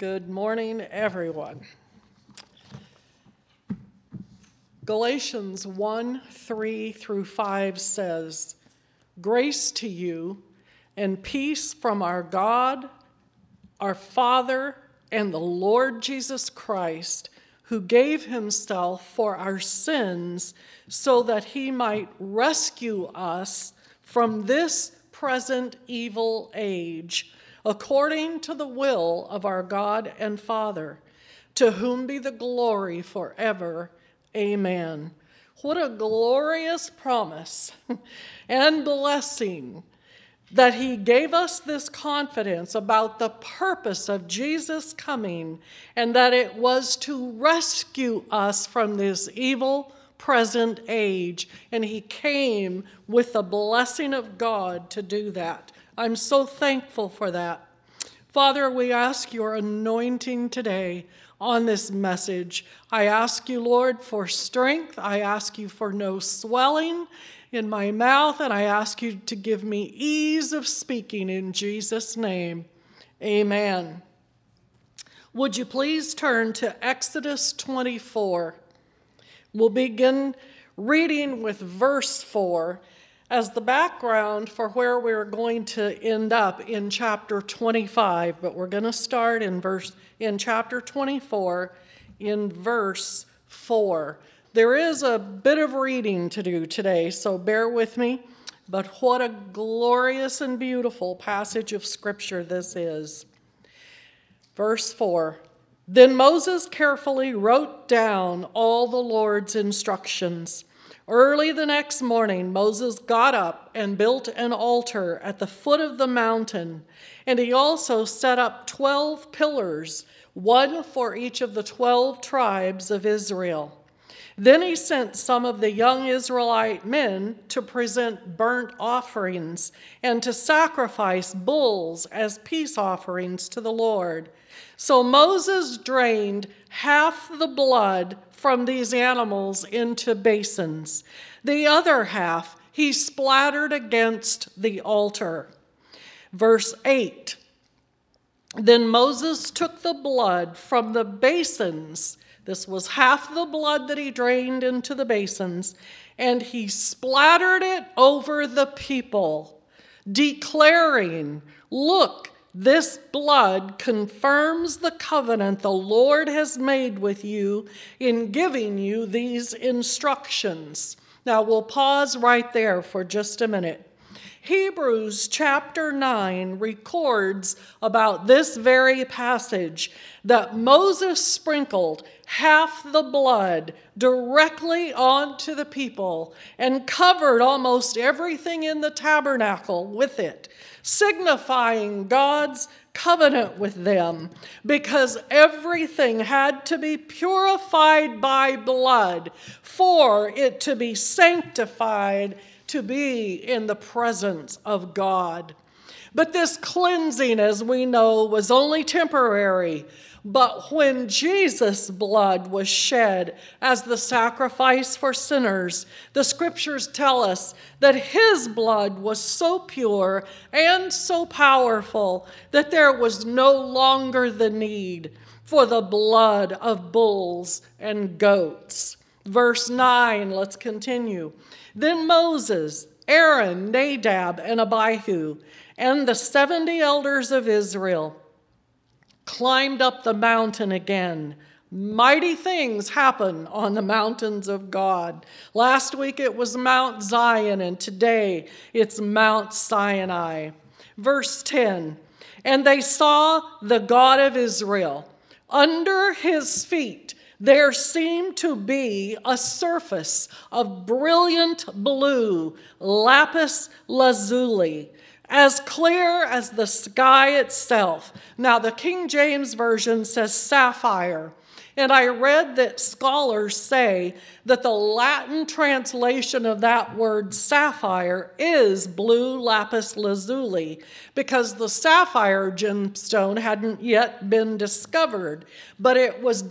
Good morning, everyone. Galatians 1 3 through 5 says, Grace to you and peace from our God, our Father, and the Lord Jesus Christ, who gave himself for our sins so that he might rescue us from this present evil age, according to the will of our God and Father, to whom be the glory forever. Amen. What a glorious promise and blessing that he gave us this confidence about the purpose of Jesus coming and that it was to rescue us from this evil present age. And he came with the blessing of God to do that. I'm so thankful for that. Father, we ask your anointing today on this message. I ask you, Lord, for strength. I ask you for no swelling in my mouth, and I ask you to give me ease of speaking in Jesus' name. Amen. Would you please turn to Exodus 24? We'll begin reading with verse 4 as the background for where we're going to end up in chapter 25, but we're going to start in verse in chapter 24 in verse 4. There is a bit of reading to do today, so bear with me. But what a glorious and beautiful passage of scripture this is. Verse 4 Then Moses carefully wrote down all the Lord's instructions. Early the next morning, Moses got up and built an altar at the foot of the mountain, and he also set up 12 pillars, one for each of the 12 tribes of Israel. Then he sent some of the young Israelite men to present burnt offerings and to sacrifice bulls as peace offerings to the Lord. So Moses drained half the blood from these animals into basins. The other half he splattered against the altar. Verse 8 Then Moses took the blood from the basins this was half the blood that he drained into the basins, and he splattered it over the people, declaring, Look, this blood confirms the covenant the Lord has made with you in giving you these instructions. Now we'll pause right there for just a minute. Hebrews chapter 9 records about this very passage that Moses sprinkled half the blood directly onto the people and covered almost everything in the tabernacle with it, signifying God's covenant with them because everything had to be purified by blood for it to be sanctified to be in the presence of God. But this cleansing, as we know, was only temporary. But when Jesus' blood was shed as the sacrifice for sinners, the scriptures tell us that his blood was so pure and so powerful that there was no longer the need for the blood of bulls and goats. Verse 9, let's continue. Then Moses, Aaron, Nadab, and Abihu, and the 70 elders of Israel climbed up the mountain again. Mighty things happen on the mountains of God. Last week it was Mount Zion, and today it's Mount Sinai. Verse 10 And they saw the God of Israel. Under his feet there seemed to be a surface of brilliant blue, lapis lazuli, as clear as the sky itself. Now, the King James Version says sapphire. And I read that scholars say that the Latin translation of that word sapphire is blue lapis lazuli because the sapphire gemstone hadn't yet been discovered, but it was,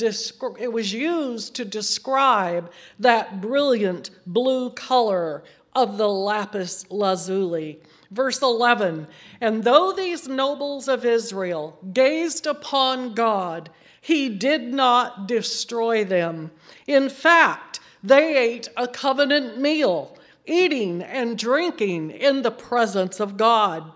it was used to describe that brilliant blue color of the lapis lazuli. Verse 11 And though these nobles of Israel gazed upon God, he did not destroy them. In fact, they ate a covenant meal, eating and drinking in the presence of God.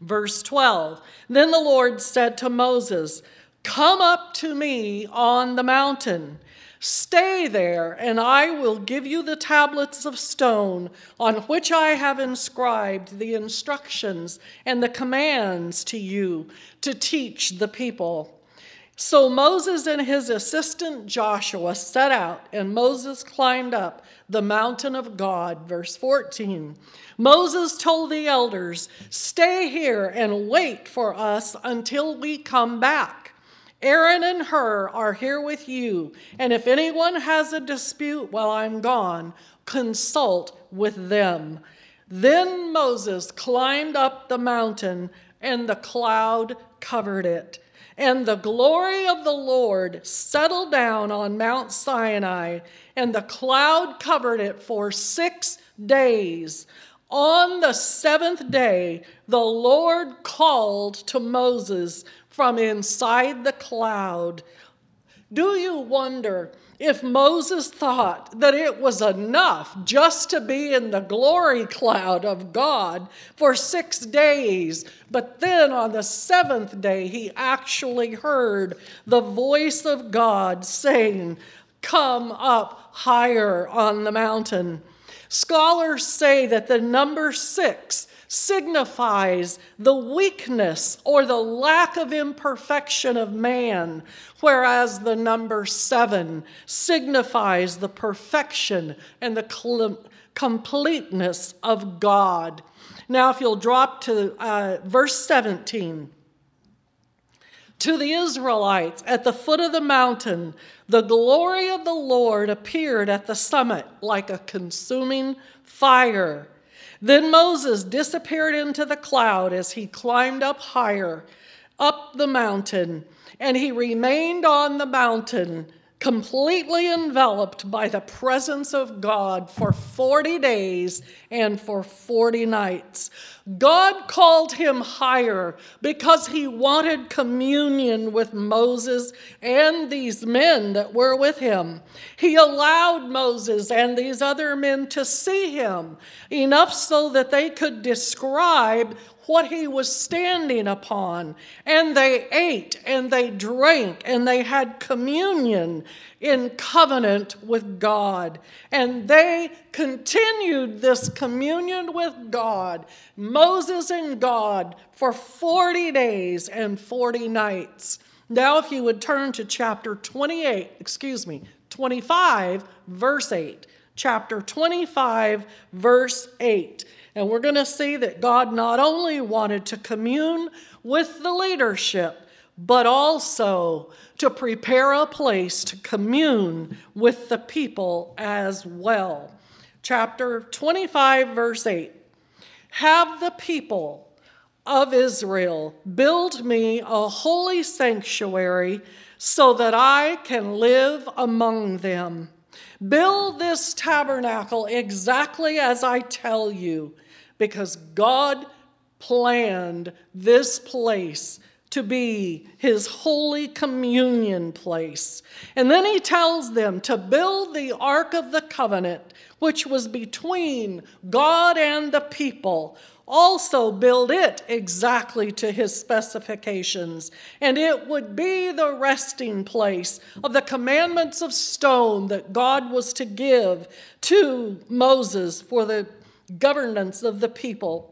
Verse 12 Then the Lord said to Moses, Come up to me on the mountain. Stay there, and I will give you the tablets of stone on which I have inscribed the instructions and the commands to you to teach the people. So Moses and his assistant Joshua set out, and Moses climbed up the mountain of God. Verse 14. Moses told the elders, Stay here and wait for us until we come back. Aaron and Hur are here with you, and if anyone has a dispute while I'm gone, consult with them. Then Moses climbed up the mountain, and the cloud covered it. And the glory of the Lord settled down on Mount Sinai, and the cloud covered it for six days. On the seventh day, the Lord called to Moses from inside the cloud. Do you wonder if Moses thought that it was enough just to be in the glory cloud of God for six days, but then on the seventh day he actually heard the voice of God saying, Come up higher on the mountain? Scholars say that the number six signifies the weakness or the lack of imperfection of man, whereas the number seven signifies the perfection and the completeness of God. Now, if you'll drop to uh, verse 17. To the Israelites at the foot of the mountain, the glory of the Lord appeared at the summit like a consuming fire. Then Moses disappeared into the cloud as he climbed up higher, up the mountain, and he remained on the mountain completely enveloped by the presence of God for 40 days and for 40 nights. God called him higher because he wanted communion with Moses and these men that were with him. He allowed Moses and these other men to see him enough so that they could describe what he was standing upon. And they ate and they drank and they had communion in covenant with God. And they continued this communion with God, Moses and God, for 40 days and 40 nights. Now, if you would turn to chapter 28, excuse me, 25, verse 8. Chapter 25, verse 8. And we're going to see that God not only wanted to commune with the leadership, but also to prepare a place to commune with the people as well. Chapter 25, verse 8 Have the people of Israel build me a holy sanctuary so that I can live among them. Build this tabernacle exactly as I tell you, because God planned this place to be his holy communion place. And then he tells them to build the Ark of the Covenant, which was between God and the people. Also, build it exactly to his specifications, and it would be the resting place of the commandments of stone that God was to give to Moses for the governance of the people.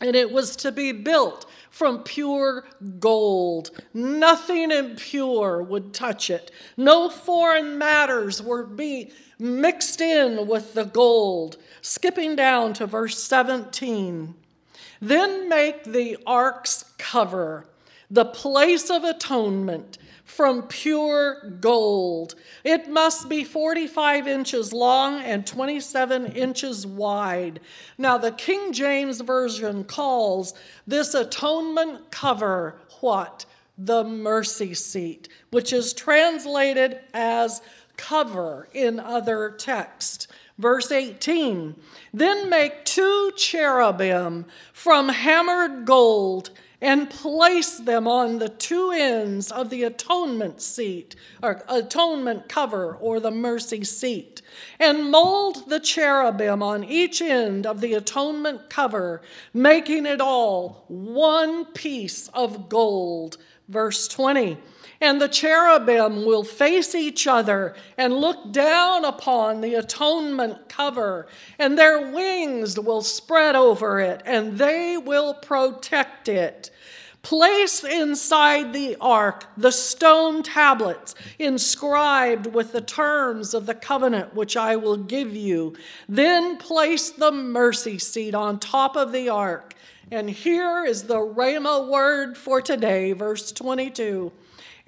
And it was to be built from pure gold. Nothing impure would touch it. No foreign matters were be mixed in with the gold. Skipping down to verse 17. Then make the ark's cover, the place of atonement from pure gold. It must be 45 inches long and 27 inches wide. Now, the King James Version calls this atonement cover what? The mercy seat, which is translated as cover in other texts. Verse 18 Then make two cherubim from hammered gold and place them on the two ends of the atonement seat, or atonement cover, or the mercy seat, and mold the cherubim on each end of the atonement cover, making it all one piece of gold. Verse 20. And the cherubim will face each other and look down upon the atonement cover, and their wings will spread over it, and they will protect it. Place inside the ark the stone tablets inscribed with the terms of the covenant which I will give you. Then place the mercy seat on top of the ark. And here is the Rhema word for today, verse 22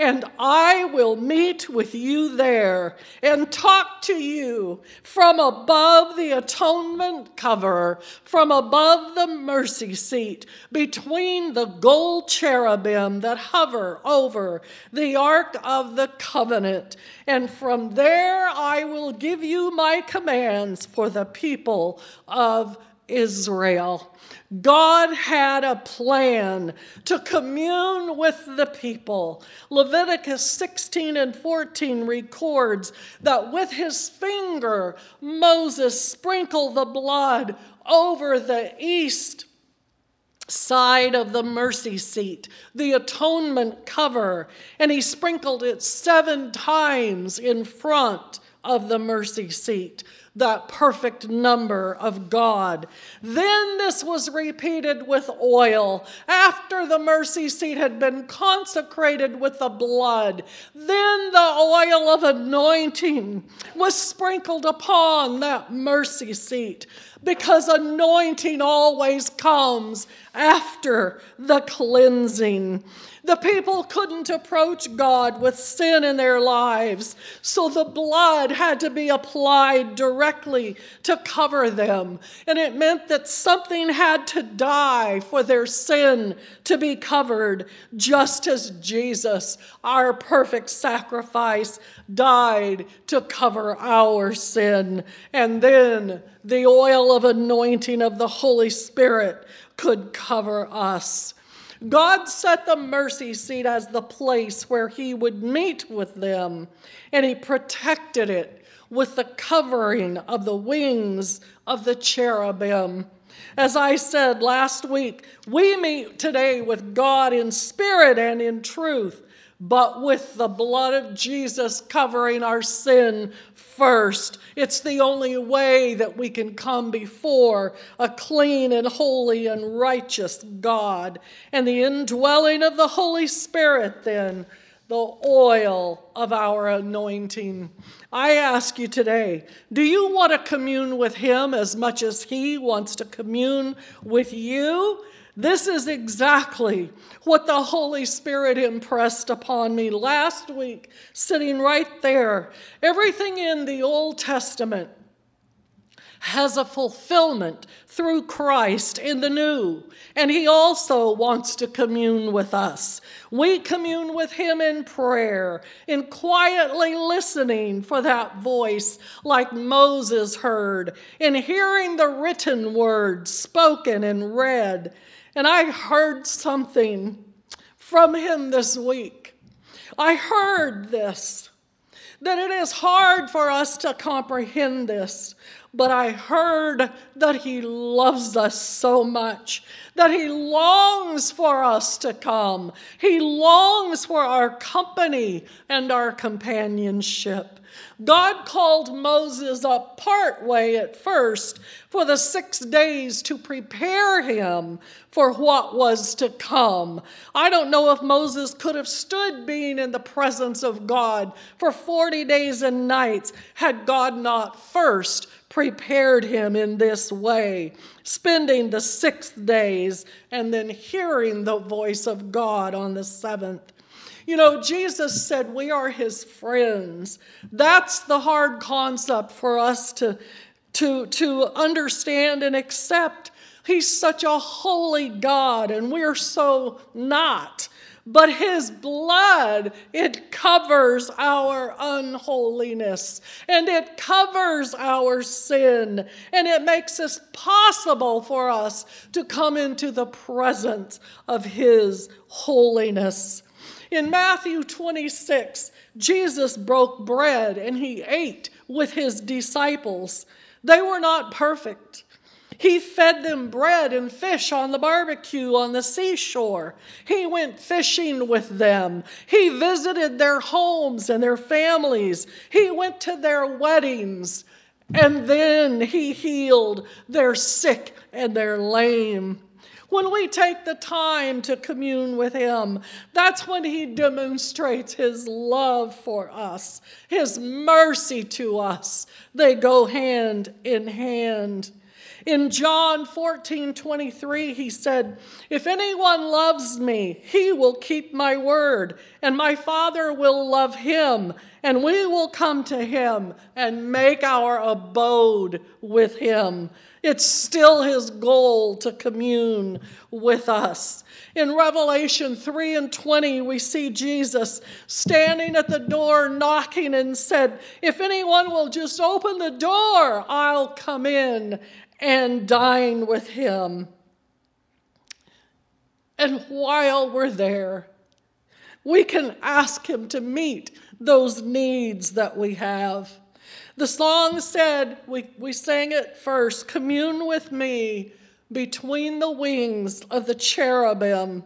and I will meet with you there and talk to you from above the atonement cover, from above the mercy seat, between the gold cherubim that hover over the ark of the covenant. And from there I will give you my commands for the people of Israel. God had a plan to commune with the people. Leviticus 16 and 14 records that with his finger Moses sprinkled the blood over the east side of the mercy seat, the atonement cover, and he sprinkled it seven times in front of the mercy seat that perfect number of God. Then this was repeated with oil after the mercy seat had been consecrated with the blood. Then the oil of anointing was sprinkled upon that mercy seat because anointing always comes after the cleansing. The people couldn't approach God with sin in their lives, so the blood had to be applied directly to cover them. And it meant that something had to die for their sin to be covered, just as Jesus, our perfect sacrifice, died to cover our sin. And then the oil of anointing of the Holy Spirit could cover us. God set the mercy seat as the place where he would meet with them, and he protected it with the covering of the wings of the cherubim. As I said last week, we meet today with God in spirit and in truth but with the blood of Jesus covering our sin first. It's the only way that we can come before a clean and holy and righteous God. And the indwelling of the Holy Spirit, then, the oil of our anointing. I ask you today do you want to commune with Him as much as He wants to commune with you? This is exactly what the Holy Spirit impressed upon me last week, sitting right there. Everything in the Old Testament has a fulfillment through Christ in the new, and He also wants to commune with us. We commune with Him in prayer, in quietly listening for that voice like Moses heard, in hearing the written words spoken and read. And I heard something from him this week. I heard this, that it is hard for us to comprehend this, but I heard that he loves us so much, that he longs for us to come. He longs for our company and our companionship. God called Moses up part way at first for the six days to prepare him for what was to come. I don't know if Moses could have stood being in the presence of God for 40 days and nights had God not first prepared him in this way, spending the six days and then hearing the voice of God on the seventh. You know, Jesus said we are his friends. That's the hard concept for us to, to, to understand and accept. He's such a holy God, and we're so not. But his blood, it covers our unholiness and it covers our sin and it makes it possible for us to come into the presence of his holiness. In Matthew 26, Jesus broke bread and he ate with his disciples. They were not perfect. He fed them bread and fish on the barbecue on the seashore. He went fishing with them. He visited their homes and their families. He went to their weddings. And then he healed their sick and their lame. When we take the time to commune with Him, that's when He demonstrates His love for us, His mercy to us. They go hand in hand. In John 14 23, he said, If anyone loves me, he will keep my word, and my Father will love him, and we will come to him and make our abode with him. It's still his goal to commune with us. In Revelation 3 and 20, we see Jesus standing at the door knocking and said, If anyone will just open the door, I'll come in and dine with him. And while we're there, we can ask him to meet those needs that we have. The song said, we, we sang it first commune with me between the wings of the cherubim.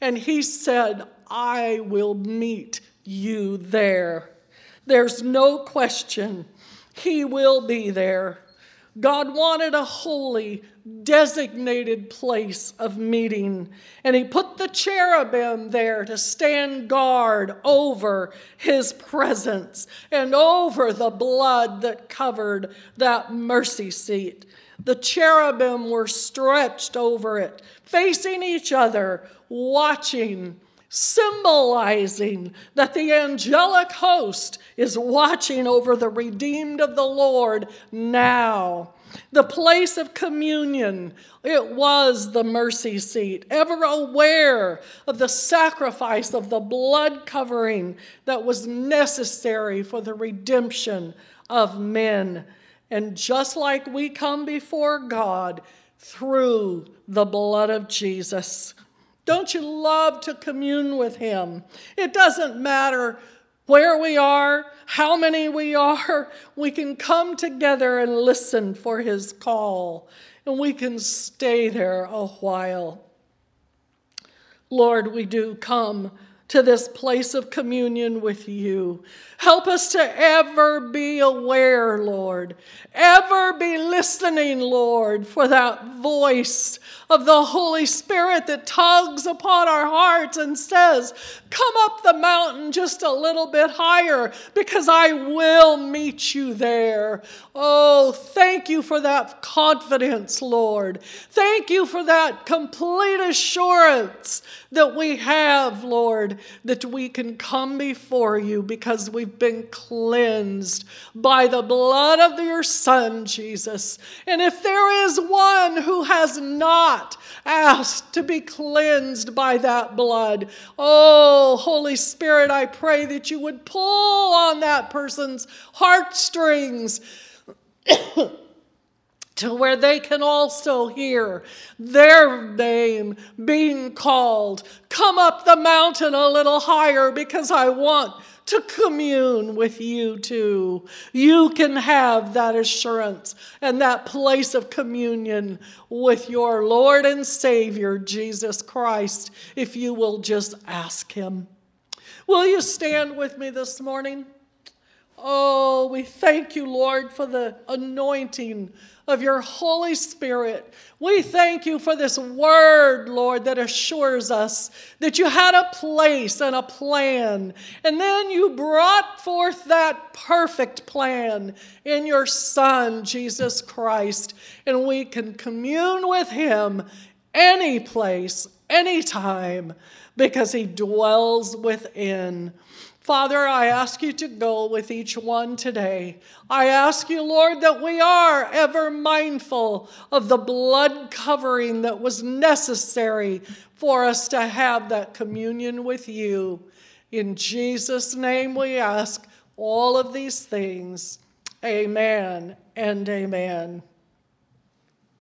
And he said, I will meet you there. There's no question, he will be there. God wanted a holy, designated place of meeting, and He put the cherubim there to stand guard over His presence and over the blood that covered that mercy seat. The cherubim were stretched over it, facing each other, watching symbolizing that the angelic host is watching over the redeemed of the Lord now. The place of communion, it was the mercy seat, ever aware of the sacrifice of the blood covering that was necessary for the redemption of men. And just like we come before God through the blood of Jesus, don't you love to commune with Him? It doesn't matter where we are, how many we are, we can come together and listen for His call, and we can stay there a while. Lord, we do come to this place of communion with you. Help us to ever be aware, Lord, ever be listening, Lord, for that voice of the Holy Spirit that tugs upon our hearts and says, Come up the mountain just a little bit higher because I will meet you there. Oh, thank you for that confidence, Lord. Thank you for that complete assurance that we have, Lord, that we can come before you because we've been cleansed by the blood of your Son, Jesus. And if there is one who has not asked to be cleansed by that blood, oh, Holy Spirit, I pray that you would pull on that person's heartstrings. to where they can also hear their name being called. Come up the mountain a little higher because I want to commune with you too. You can have that assurance and that place of communion with your Lord and Savior, Jesus Christ, if you will just ask Him. Will you stand with me this morning? Oh, we thank you, Lord, for the anointing of your Holy Spirit. We thank you for this word, Lord, that assures us that you had a place and a plan. And then you brought forth that perfect plan in your Son, Jesus Christ. And we can commune with him any place, anytime, because he dwells within. Father, I ask you to go with each one today. I ask you, Lord, that we are ever mindful of the blood covering that was necessary for us to have that communion with you. In Jesus' name we ask all of these things. Amen and amen.